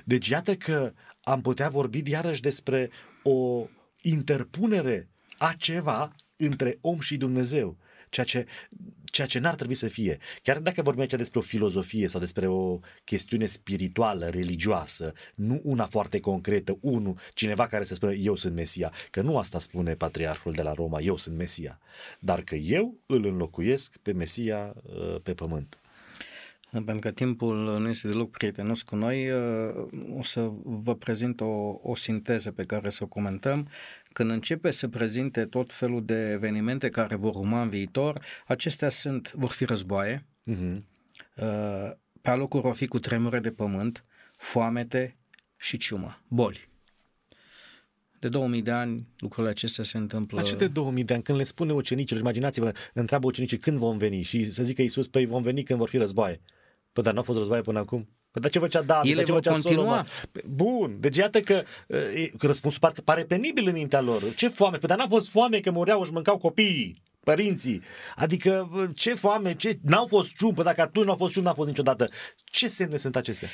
Deci iată că am putea vorbi iarăși despre o interpunere a ceva între om și Dumnezeu, ceea ce, ceea ce n-ar trebui să fie. Chiar dacă vorbim aici despre o filozofie sau despre o chestiune spirituală, religioasă, nu una foarte concretă, unul, cineva care să spună eu sunt Mesia, că nu asta spune patriarhul de la Roma, eu sunt Mesia, dar că eu îl înlocuiesc pe Mesia uh, pe pământ pentru că timpul nu este deloc prietenos cu noi, uh, o să vă prezint o, o sinteză pe care să o comentăm. Când începe să prezinte tot felul de evenimente care vor urma în viitor, acestea sunt, vor fi războaie, uh-huh. pe alocuri vor fi cu tremure de pământ, foamete și ciumă, boli. De 2000 de ani lucrurile acestea se întâmplă. La ce de 2000 de ani? Când le spune ucenicilor, imaginați-vă, întreabă ucenicii când vom veni și să zică Iisus, păi vom veni când vor fi războaie. Păi dar nu a fost războaie până acum? Păi dar ce făcea David? Ele ce făcea continua. Solomon? Păi, bun, deci iată că, că răspunsul pare, pare penibil în mintea lor. Ce foame? Păi dar n-a fost foame că mureau și mâncau copiii părinții. Adică ce foame, ce... N-au fost ciumă, dacă atunci n-au fost ciumă, n-a fost niciodată. Ce semne sunt acestea?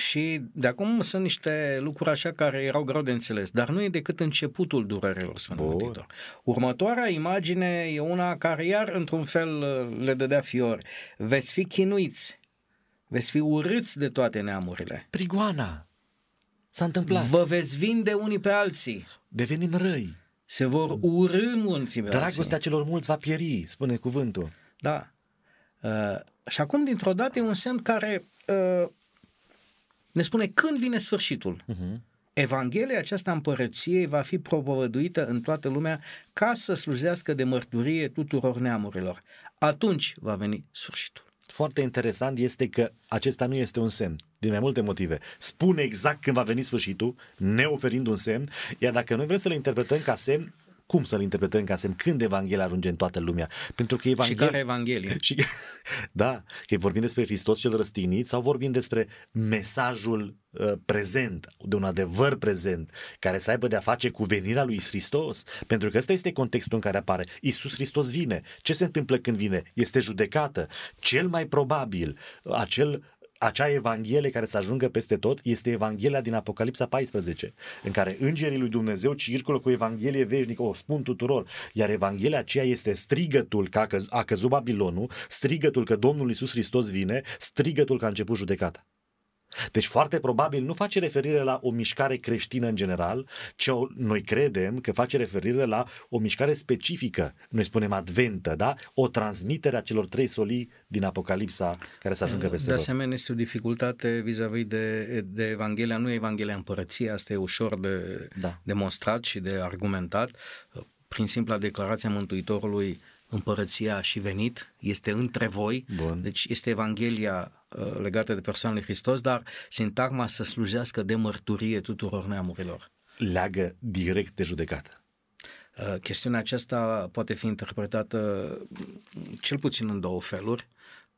Și de acum sunt niște lucruri așa care erau greu de înțeles, dar nu e decât începutul durerilor Sfântului Următoarea imagine e una care iar într-un fel le dădea fiori. Veți fi chinuiți, veți fi urâți de toate neamurile. Prigoana! S-a întâmplat. Vă veți vinde unii pe alții. Devenim răi. Se vor urâ mulți pe Dragostea alții. celor mulți va pieri, spune cuvântul. Da. Uh, și acum, dintr-o dată, e un semn care uh, ne spune când vine sfârșitul. Uh-huh. Evanghelia aceasta împărăției va fi propovăduită în toată lumea ca să slujească de mărturie tuturor neamurilor. Atunci va veni sfârșitul. Foarte interesant este că acesta nu este un semn, din mai multe motive. Spune exact când va veni sfârșitul, ne oferind un semn, iar dacă noi vrem să le interpretăm ca semn, cum să-l interpretăm ca semn? Când Evanghelia ajunge în toată lumea? Pentru că Evanghelia... Și care Evanghelie? Și, da, că vorbim despre Hristos cel răstignit sau vorbim despre mesajul uh, prezent, de un adevăr prezent, care să aibă de-a face cu venirea lui Hristos. Pentru că ăsta este contextul în care apare. Iisus Hristos vine. Ce se întâmplă când vine? Este judecată. Cel mai probabil, acel acea Evanghelie care să ajungă peste tot este Evanghelia din Apocalipsa 14, în care îngerii lui Dumnezeu circulă cu Evanghelie veșnică, o spun tuturor, iar Evanghelia aceea este strigătul că a, căz- a căzut Babilonul, strigătul că Domnul Isus Hristos vine, strigătul că a început judecata. Deci foarte probabil nu face referire la o mișcare creștină în general, ci o, noi credem că face referire la o mișcare specifică, noi spunem adventă, da? O transmitere a celor trei solii din Apocalipsa care să ajungă peste De asemenea, este o dificultate vis-a-vis de, de Evanghelia, nu e Evanghelia împărăției, asta e ușor de da. demonstrat și de argumentat prin simpla declarație a Mântuitorului împărăția și venit, este între voi, Bun. deci este Evanghelia uh, legată de persoanele Hristos, dar sintagma să slujească de mărturie tuturor neamurilor. Leagă direct de judecată. Uh, chestiunea aceasta poate fi interpretată cel puțin în două feluri.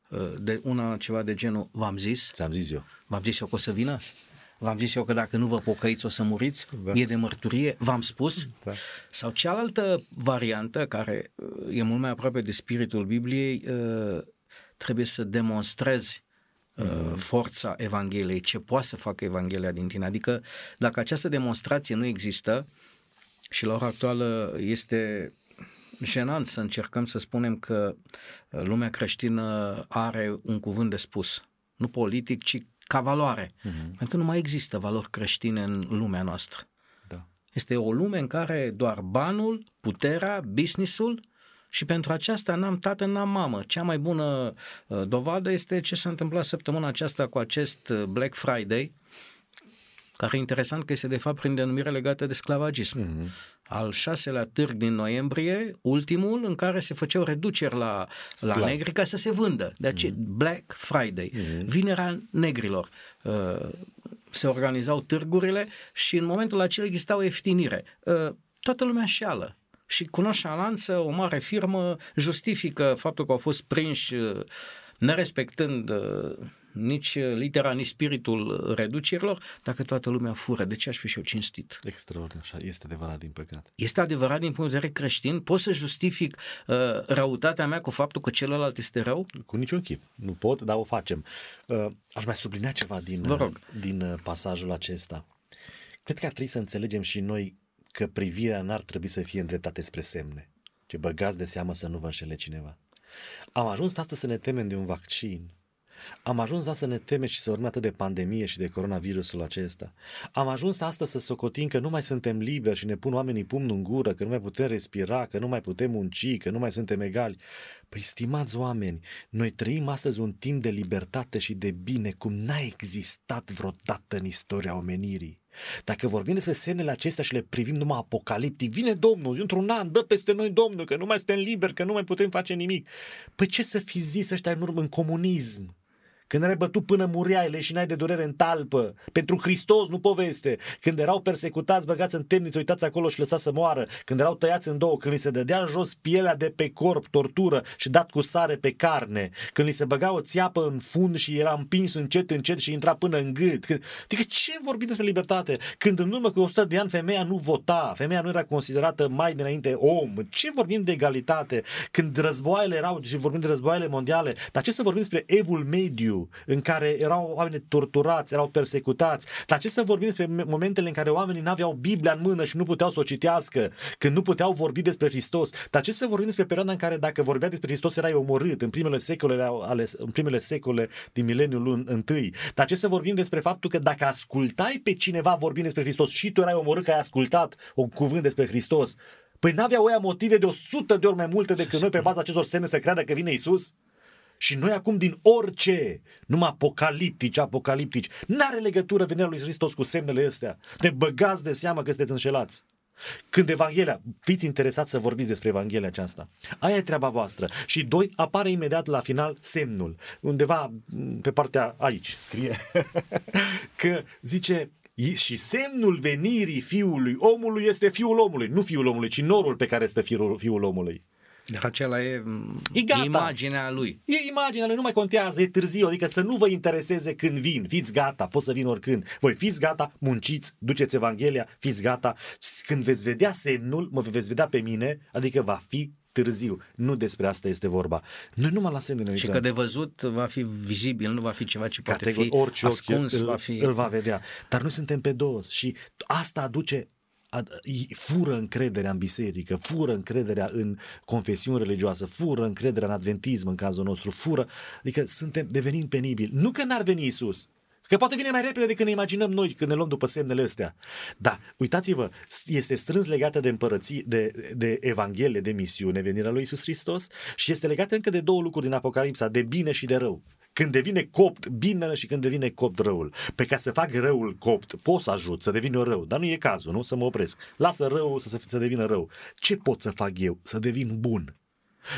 Uh, de una ceva de genul, v-am zis. Ți-am zis eu. V-am zis eu că o să vină? V-am zis eu că dacă nu vă pocăiți o să muriți, da. e de mărturie, v-am spus. Da. Sau cealaltă variantă, care uh, e mult mai aproape de spiritul Bibliei, uh, trebuie să demonstrezi mm. forța Evangheliei, ce poate să facă Evanghelia din tine. Adică dacă această demonstrație nu există și la ora actuală este jenant să încercăm să spunem că lumea creștină are un cuvânt de spus, nu politic, ci ca valoare. Uh-huh. Pentru că nu mai există valori creștine în lumea noastră. Da. Este o lume în care doar banul, puterea, businessul și pentru aceasta n-am tată, n-am mamă. Cea mai bună uh, dovadă este ce s-a întâmplat săptămâna aceasta cu acest uh, Black Friday, care e interesant că este de fapt prin denumire legată de sclavagism. Uh-huh al șaselea târg din noiembrie, ultimul, în care se făceau reduceri la, la negri ca să se vândă. De aceea, mm. Black Friday, mm. vinerea negrilor. Uh, se organizau târgurile și în momentul acela exista o ieftinire. Uh, toată lumea șeală. Și cu noșalanță, o mare firmă justifică faptul că au fost prinși uh, nerespectând uh, nici litera, nici spiritul reducerilor, dacă toată lumea fură. De ce aș fi și eu cinstit? Extraordinar, așa. Este adevărat, din păcat. Este adevărat din punct de vedere creștin? Pot să justific uh, răutatea mea cu faptul că celălalt este rău? Cu niciun chip. Nu pot, dar o facem. Uh, aș mai sublinea ceva din, Vă rog. Uh, din uh, pasajul acesta. Cred că ar trebui să înțelegem și noi că privirea n-ar trebui să fie îndreptată spre semne. Ce băgați de seamă să nu vă înșele cineva. Am ajuns astăzi să ne temem de un vaccin, am ajuns să ne teme și să urme atât de pandemie și de coronavirusul acesta. Am ajuns astăzi să socotim că nu mai suntem liberi și ne pun oamenii pumnul în gură, că nu mai putem respira, că nu mai putem munci, că nu mai suntem egali. Păi, stimați oameni, noi trăim astăzi un timp de libertate și de bine cum n-a existat vreodată în istoria omenirii. Dacă vorbim despre semnele acestea și le privim numai apocaliptic, vine Domnul, într-un an, dă peste noi Domnul, că nu mai suntem liberi, că nu mai putem face nimic. Păi ce să fi zis ăștia în urmă în comunism? Când erai bătut până mureai, leșinai de durere în talpă, pentru Hristos, nu poveste, când erau persecutați, băgați în temniță, uitați acolo și lăsați să moară, când erau tăiați în două, când li se dădea în jos pielea de pe corp, tortură și dat cu sare pe carne, când li se băga o țeapă în fund și era împins încet, încet și intra până în gât. Când... Adică ce vorbim despre libertate? Când în urmă cu 100 de ani femeia nu vota, femeia nu era considerată mai dinainte om, ce vorbim de egalitate? Când războaiele erau, și vorbim de războaiele mondiale, dar ce să vorbim despre evul mediu, în care erau oameni torturați, erau persecutați. Dar ce să vorbim despre momentele în care oamenii n-aveau Biblia în mână și nu puteau să o citească, când nu puteau vorbi despre Hristos. Dar ce să vorbim despre perioada în care dacă vorbea despre Hristos erai omorât în primele secole, ale, în primele secole din mileniul întâi. Dar ce să vorbim despre faptul că dacă ascultai pe cineva vorbind despre Hristos și tu erai omorât că ai ascultat un cuvânt despre Hristos, Păi n-aveau oia motive de o sută de ori mai multe decât noi pe baza acestor semne să creadă că vine Isus? Și noi acum din orice, numai apocaliptici, apocaliptici, n-are legătură venirea lui Hristos cu semnele astea. Ne băgați de seamă că sunteți înșelați. Când Evanghelia, fiți interesați să vorbiți despre Evanghelia aceasta. Aia e treaba voastră. Și doi, apare imediat la final semnul. Undeva pe partea aici scrie că zice și semnul venirii fiului omului este fiul omului, nu fiul omului, ci norul pe care este fiul, fiul omului. Dar acela e, e gata. imaginea lui. E imaginea lui, nu mai contează, e târziu, adică să nu vă intereseze când vin, fiți gata, pot să vin oricând. Voi fiți gata, munciți, duceți Evanghelia, fiți gata. Când veți vedea semnul, mă veți vedea pe mine, adică va fi târziu. Nu despre asta este vorba. Noi numai la semne ne Și că de văzut va fi vizibil, nu va fi ceva ce poate Categor, fi orice ascuns. Îl, va fi... îl va vedea. Dar noi suntem pe dos și asta aduce fură încrederea în biserică, fură încrederea în confesiuni religioasă, fură încrederea în adventism în cazul nostru, fură, adică suntem devenim penibili. Nu că n-ar veni Isus, Că poate vine mai repede decât ne imaginăm noi când ne luăm după semnele astea. Da, uitați-vă, este strâns legată de împărății, de, de Evanghelie, de misiune, venirea lui Isus Hristos și este legată încă de două lucruri din Apocalipsa, de bine și de rău. Când devine copt binele și când devine copt răul. Pe ca să fac răul copt, pot să ajut să devină rău, dar nu e cazul, nu? Să mă opresc. Lasă răul să, să devină rău. Ce pot să fac eu? Să devin bun.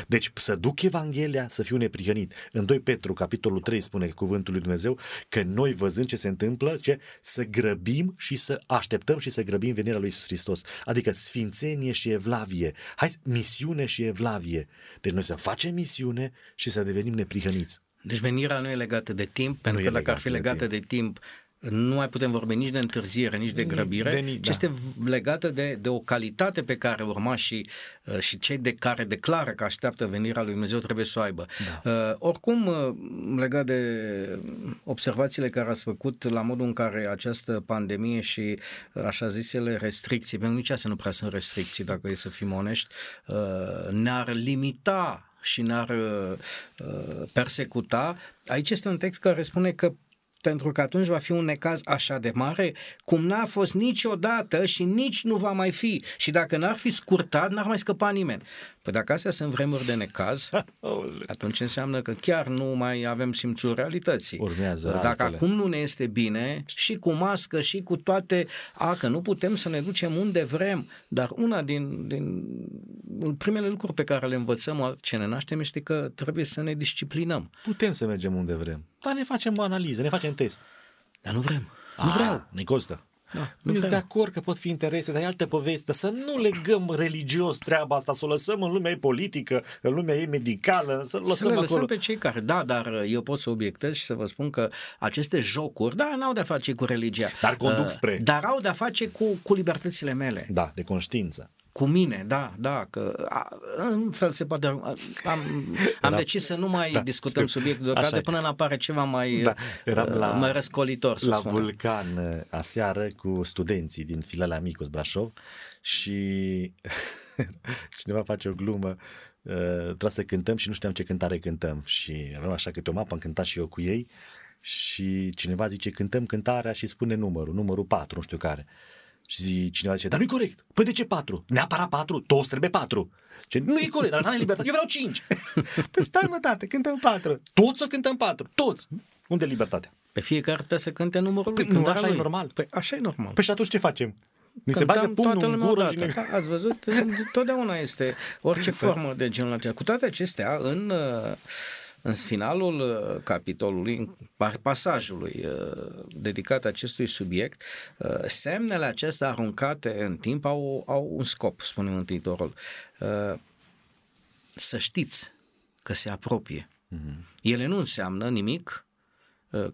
Deci să duc Evanghelia să fiu neprihănit. În 2 Petru, capitolul 3, spune cuvântul lui Dumnezeu că noi văzând ce se întâmplă, ce, să grăbim și să așteptăm și să grăbim venirea lui Iisus Hristos. Adică sfințenie și evlavie. Hai, misiune și evlavie. Deci noi să facem misiune și să devenim neprihăniți. Deci venirea nu e legată de timp, pentru că dacă ar fi legată de timp, de timp nu mai putem vorbi nici de întârziere, nici de grăbire, de, ci da. este legată de, de o calitate pe care urma și, uh, și cei de care declară că așteaptă venirea lui Dumnezeu trebuie să o aibă. Da. Uh, oricum, uh, legat de observațiile care ați făcut la modul în care această pandemie și uh, așa zisele restricții, pentru nici astea nu prea sunt restricții, dacă e să fim onești, uh, ne-ar limita și ne-ar uh, persecuta. Aici este un text care spune că pentru că atunci va fi un necaz așa de mare, cum n-a fost niciodată și nici nu va mai fi. Și dacă n-ar fi scurtat, n-ar mai scăpa nimeni. Păi dacă astea sunt vremuri de necaz, atunci înseamnă că chiar nu mai avem simțul realității. Urmează Dacă altele. acum nu ne este bine, și cu mască, și cu toate, a, că nu putem să ne ducem unde vrem, dar una din, din primele lucruri pe care le învățăm ce ne naștem este că trebuie să ne disciplinăm. Putem să mergem unde vrem, dar ne facem o analiză, ne facem test. Dar nu vrem. Nu vreau. Ne costă. Da, nu sunt de acord că pot fi interese, dar e altă poveste. Să nu legăm religios treaba asta, să o lăsăm în lumea ei politică, în lumea ei medicală, să lăsăm să le lăsăm acolo. pe cei care, da, dar eu pot să obiectez și să vă spun că aceste jocuri, da, n-au de-a face cu religia. Dar conduc spre. Uh, dar au de-a face cu, cu libertățile mele. Da, de conștiință. Cu mine, da, da, că a, în fel se poate. Am, am da. decis să nu mai da, discutăm știu. subiectul deocamdată până nu apare ceva mai, da, eram la, mai răscolitor. Să la spunem. vulcan aseară cu studenții din filele Amicus Brașov și cineva face o glumă uh, trebuie să cântăm și nu știam ce cântare cântăm și avem așa câte o mapă, am cântat și eu cu ei și cineva zice cântăm cântarea și spune numărul, numărul 4, nu știu care. Și zi, cineva zice, dar nu-i corect. Păi de ce patru? Neapărat patru? Toți trebuie patru. Ce, nu e corect, dar n-ai libertate. Eu vreau cinci. păi stai mă, tată, cântăm patru. Toți o cântăm patru. Toți. Unde e libertatea? Pe fiecare trebuie să cânte numărul lui. Păi, nu, așa lui. e normal. Păi așa e normal. Păi și atunci ce facem? Ni se bagă pumnul în gură și ne... da, Ați văzut? Totdeauna este orice formă de genul acesta. Cu toate acestea, în în finalul uh, capitolului, pasajului uh, dedicat acestui subiect, uh, semnele acestea aruncate în timp au, au un scop, spune Mântuitorul. Să știți că se apropie. Uh-huh. Ele nu înseamnă nimic,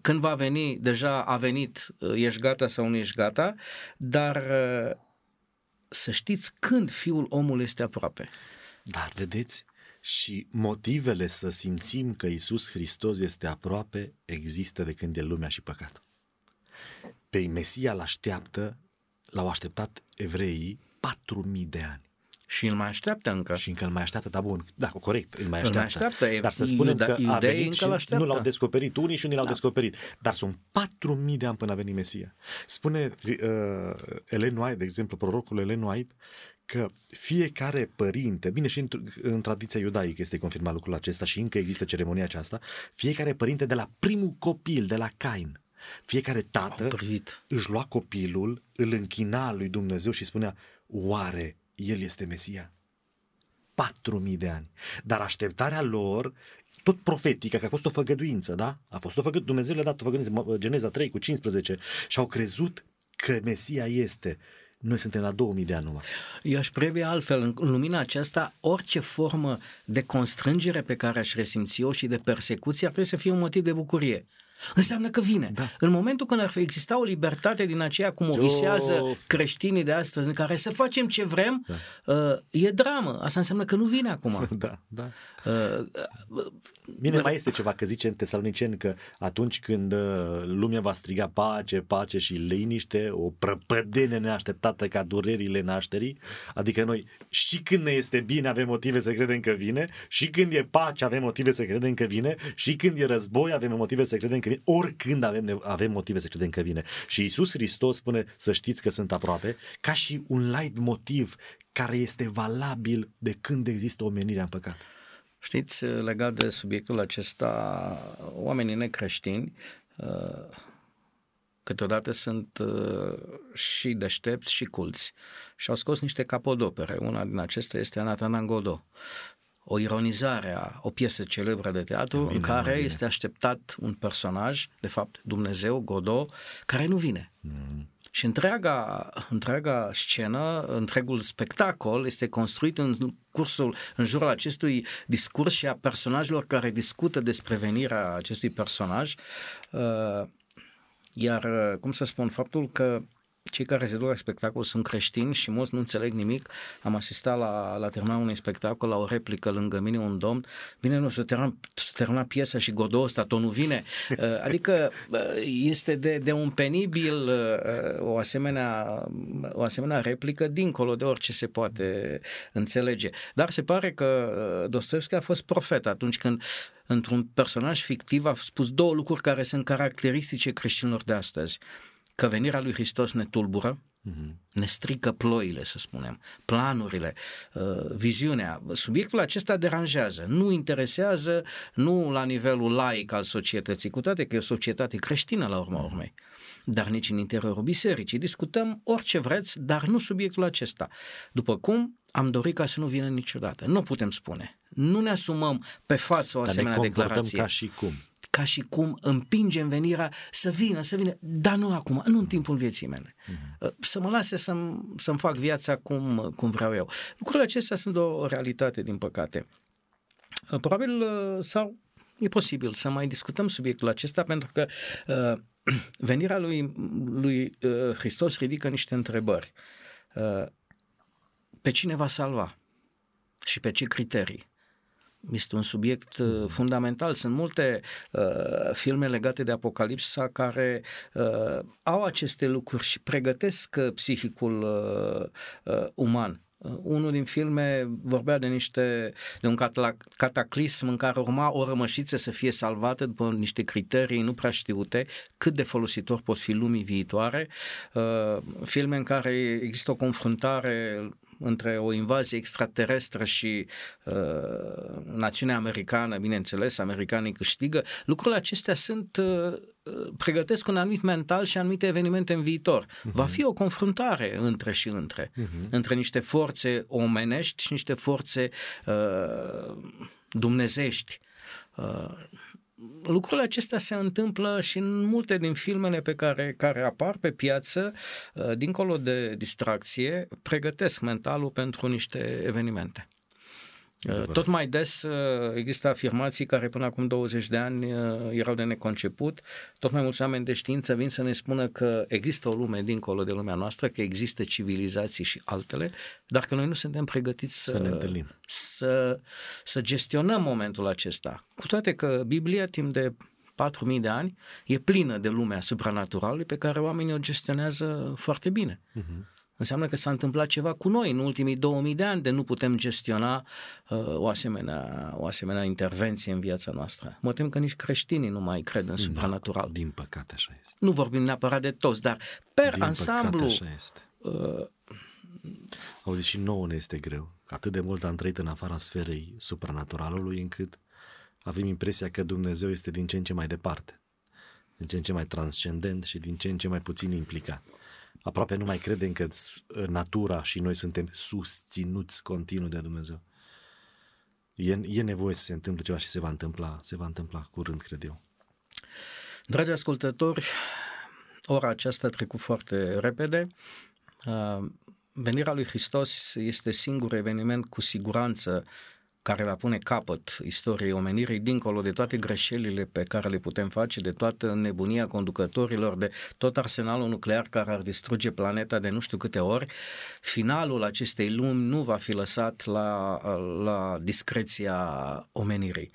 când va veni, deja a venit, ești gata sau nu ești gata, dar să știți când Fiul omului este aproape. Dar vedeți, și motivele să simțim că Isus Hristos este aproape există de când e lumea și păcatul. Pe Mesia l-așteaptă, l-au așteptat evreii 4000 de ani. Și îl mai așteaptă încă. Și încă îl mai așteaptă, da bun, da, corect, îl mai așteaptă. Îl mai așteaptă. Dar să spunem că a venit și nu l-au descoperit unii și unii l-au da. descoperit. Dar sunt 4000 de ani până a venit Mesia. Spune uh, Ellen White, de exemplu, prorocul Ellen White, că fiecare părinte, bine și în, în tradiția iudaică este confirmat lucrul acesta și încă există ceremonia aceasta, fiecare părinte de la primul copil, de la Cain, fiecare tată își lua copilul, îl închina lui Dumnezeu și spunea, oare el este Mesia? 4000 de ani. Dar așteptarea lor, tot profetică, că a fost o făgăduință, da? A fost o făgăduință, Dumnezeu le-a dat o făgăduință, Geneza 3 cu 15 și au crezut că Mesia este. Noi suntem la 2000 de ani numai. Eu aș previa altfel, în lumina aceasta, orice formă de constrângere pe care aș resimți-o și de persecuție ar trebui să fie un motiv de bucurie înseamnă că vine. Da. În momentul când ar fi exista o libertate din aceea cum o visează creștinii de astăzi, în care să facem ce vrem, da. uh, e dramă. Asta înseamnă că nu vine acum. Da, da. Uh, Bine, mai este ceva, că zice în Tesaloniceni că atunci când uh, lumea va striga pace, pace și liniște, o prăpădenie neașteptată ca durerile nașterii, adică noi și când ne este bine avem motive să credem că vine, și când e pace avem motive să credem că vine, și când e război avem motive să credem că că vine, oricând avem, avem motive să credem că vine. Și Isus Hristos spune să știți că sunt aproape, ca și un light motiv care este valabil de când există omenirea în păcat. Știți, legat de subiectul acesta, oamenii necreștini uh, câteodată sunt uh, și deștepți și culți și au scos niște capodopere. Una din acestea este Anatanan Godot o ironizare a o piesă celebră de teatru bine, în care bine. este așteptat un personaj, de fapt Dumnezeu, Godot, care nu vine. Mm. Și întreaga, întreaga scenă, întregul spectacol este construit în cursul, în jurul acestui discurs și a personajelor care discută despre venirea acestui personaj. Uh, iar, uh, cum să spun, faptul că cei care se duc la spectacol sunt creștini și mulți nu înțeleg nimic. Am asistat la, la terminul unui spectacol, la o replică lângă mine un domn, bine, nu, să termina, să termina piesa și Godot ăsta, tot nu vine. Uh, adică uh, este de, de un penibil uh, o asemenea, o asemenea replică dincolo de orice se poate înțelege. Dar se pare că Dostoevski a fost profet atunci când într-un personaj fictiv a spus două lucruri care sunt caracteristice creștinilor de astăzi că venirea lui Hristos ne tulbură, uh-huh. ne strică ploile, să spunem, planurile, uh, viziunea. Subiectul acesta deranjează, nu interesează, nu la nivelul laic al societății, cu toate că e o societate creștină la urma urmei, dar nici în interiorul bisericii. Discutăm orice vreți, dar nu subiectul acesta. După cum am dorit ca să nu vină niciodată. Nu putem spune. Nu ne asumăm pe față o asemenea Dar ne declarație. ca și cum ca și cum împingem venirea să vină, să vină, dar nu acum, nu în timpul vieții mele. Mhm. Să mă lase să-mi, să-mi fac viața cum, cum vreau eu. Lucrurile acestea sunt o realitate, din păcate. Probabil, sau e posibil să mai discutăm subiectul acesta, pentru că uh, venirea lui, lui uh, Hristos ridică niște întrebări. Uh, pe cine va salva? Și pe ce criterii? Este un subiect uh, fundamental. Sunt multe uh, filme legate de Apocalipsa care uh, au aceste lucruri și pregătesc uh, psihicul uh, uh, uman. Uh, unul din filme vorbea de niște de un cataclism în care urma o rămășiță să fie salvată după niște criterii nu prea știute, cât de folositor pot fi lumii viitoare. Uh, filme în care există o confruntare între o invazie extraterestră și uh, națiunea americană, bineînțeles, americanii câștigă, lucrurile acestea sunt uh, pregătesc un anumit mental și anumite evenimente în viitor. Uh-huh. Va fi o confruntare între și între, uh-huh. între niște forțe omenești și niște forțe uh, dumnezești. Uh, lucrurile acestea se întâmplă și în multe din filmele pe care, care apar pe piață, uh, dincolo de distracție, pregătesc mentalul pentru niște evenimente. Adevărat. Tot mai des uh, există afirmații care până acum 20 de ani uh, erau de neconceput. Tot mai mulți oameni de știință vin să ne spună că există o lume dincolo de lumea noastră, că există civilizații și altele, dar că noi nu suntem pregătiți să, să ne întâlnim. Să, să gestionăm momentul acesta. Cu toate că Biblia, timp de 4.000 de ani, e plină de lumea supranaturală pe care oamenii o gestionează foarte bine. Uh-huh înseamnă că s-a întâmplat ceva cu noi în ultimii 2000 de ani de nu putem gestiona uh, o, asemenea, o asemenea intervenție în viața noastră. Mă tem că nici creștinii nu mai cred în da, supranatural. Din păcate așa este. Nu vorbim neapărat de toți, dar per din ansamblu... așa este. Uh, Auzi, și nouă ne este greu. Atât de mult am trăit în afara sferei supranaturalului încât avem impresia că Dumnezeu este din ce în ce mai departe, din ce în ce mai transcendent și din ce în ce mai puțin implicat aproape nu mai credem că natura și noi suntem susținuți continuu de Dumnezeu. E, e nevoie să se întâmple ceva și se va întâmpla, se va întâmpla curând, cred eu. Dragi ascultători, ora aceasta a trecut foarte repede. Uh, venirea lui Hristos este singurul eveniment cu siguranță care va pune capăt istoriei omenirii dincolo de toate greșelile pe care le putem face, de toată nebunia conducătorilor, de tot arsenalul nuclear care ar distruge planeta de nu știu câte ori, finalul acestei lumi nu va fi lăsat la, la discreția omenirii.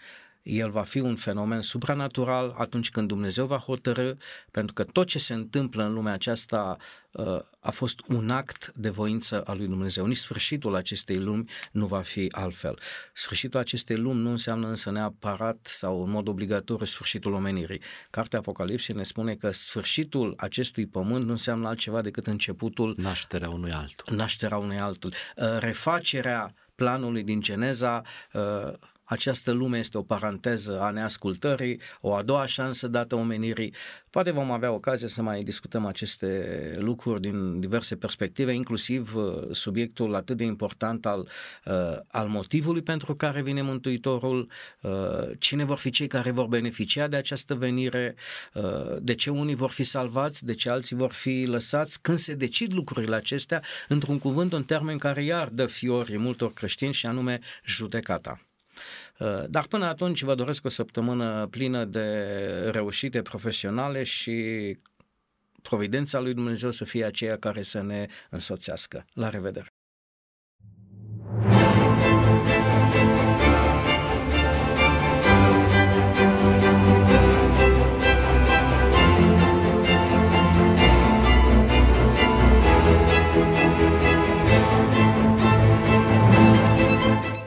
El va fi un fenomen supranatural atunci când Dumnezeu va hotărâ, pentru că tot ce se întâmplă în lumea aceasta uh, a fost un act de voință al lui Dumnezeu. Nici sfârșitul acestei lumi nu va fi altfel. Sfârșitul acestei lumi nu înseamnă însă neapărat sau în mod obligatoriu sfârșitul omenirii. Cartea Apocalipsei ne spune că sfârșitul acestui pământ nu înseamnă altceva decât începutul nașterea unui altul. Nașterea unui altul. Uh, refacerea planului din Geneza uh, această lume este o paranteză a neascultării, o a doua șansă dată omenirii. Poate vom avea ocazie să mai discutăm aceste lucruri din diverse perspective, inclusiv uh, subiectul atât de important al, uh, al motivului pentru care vine Mântuitorul, uh, cine vor fi cei care vor beneficia de această venire, de ce unii vor fi salvați, de ce alții vor fi lăsați, când se decid lucrurile acestea, într-un cuvânt, un termen care iar dă fiori multor creștini și anume judecata. Uh, dar până atunci vă doresc o săptămână plină de reușite profesionale și providența lui Dumnezeu să fie aceea care să ne însoțească. La revedere!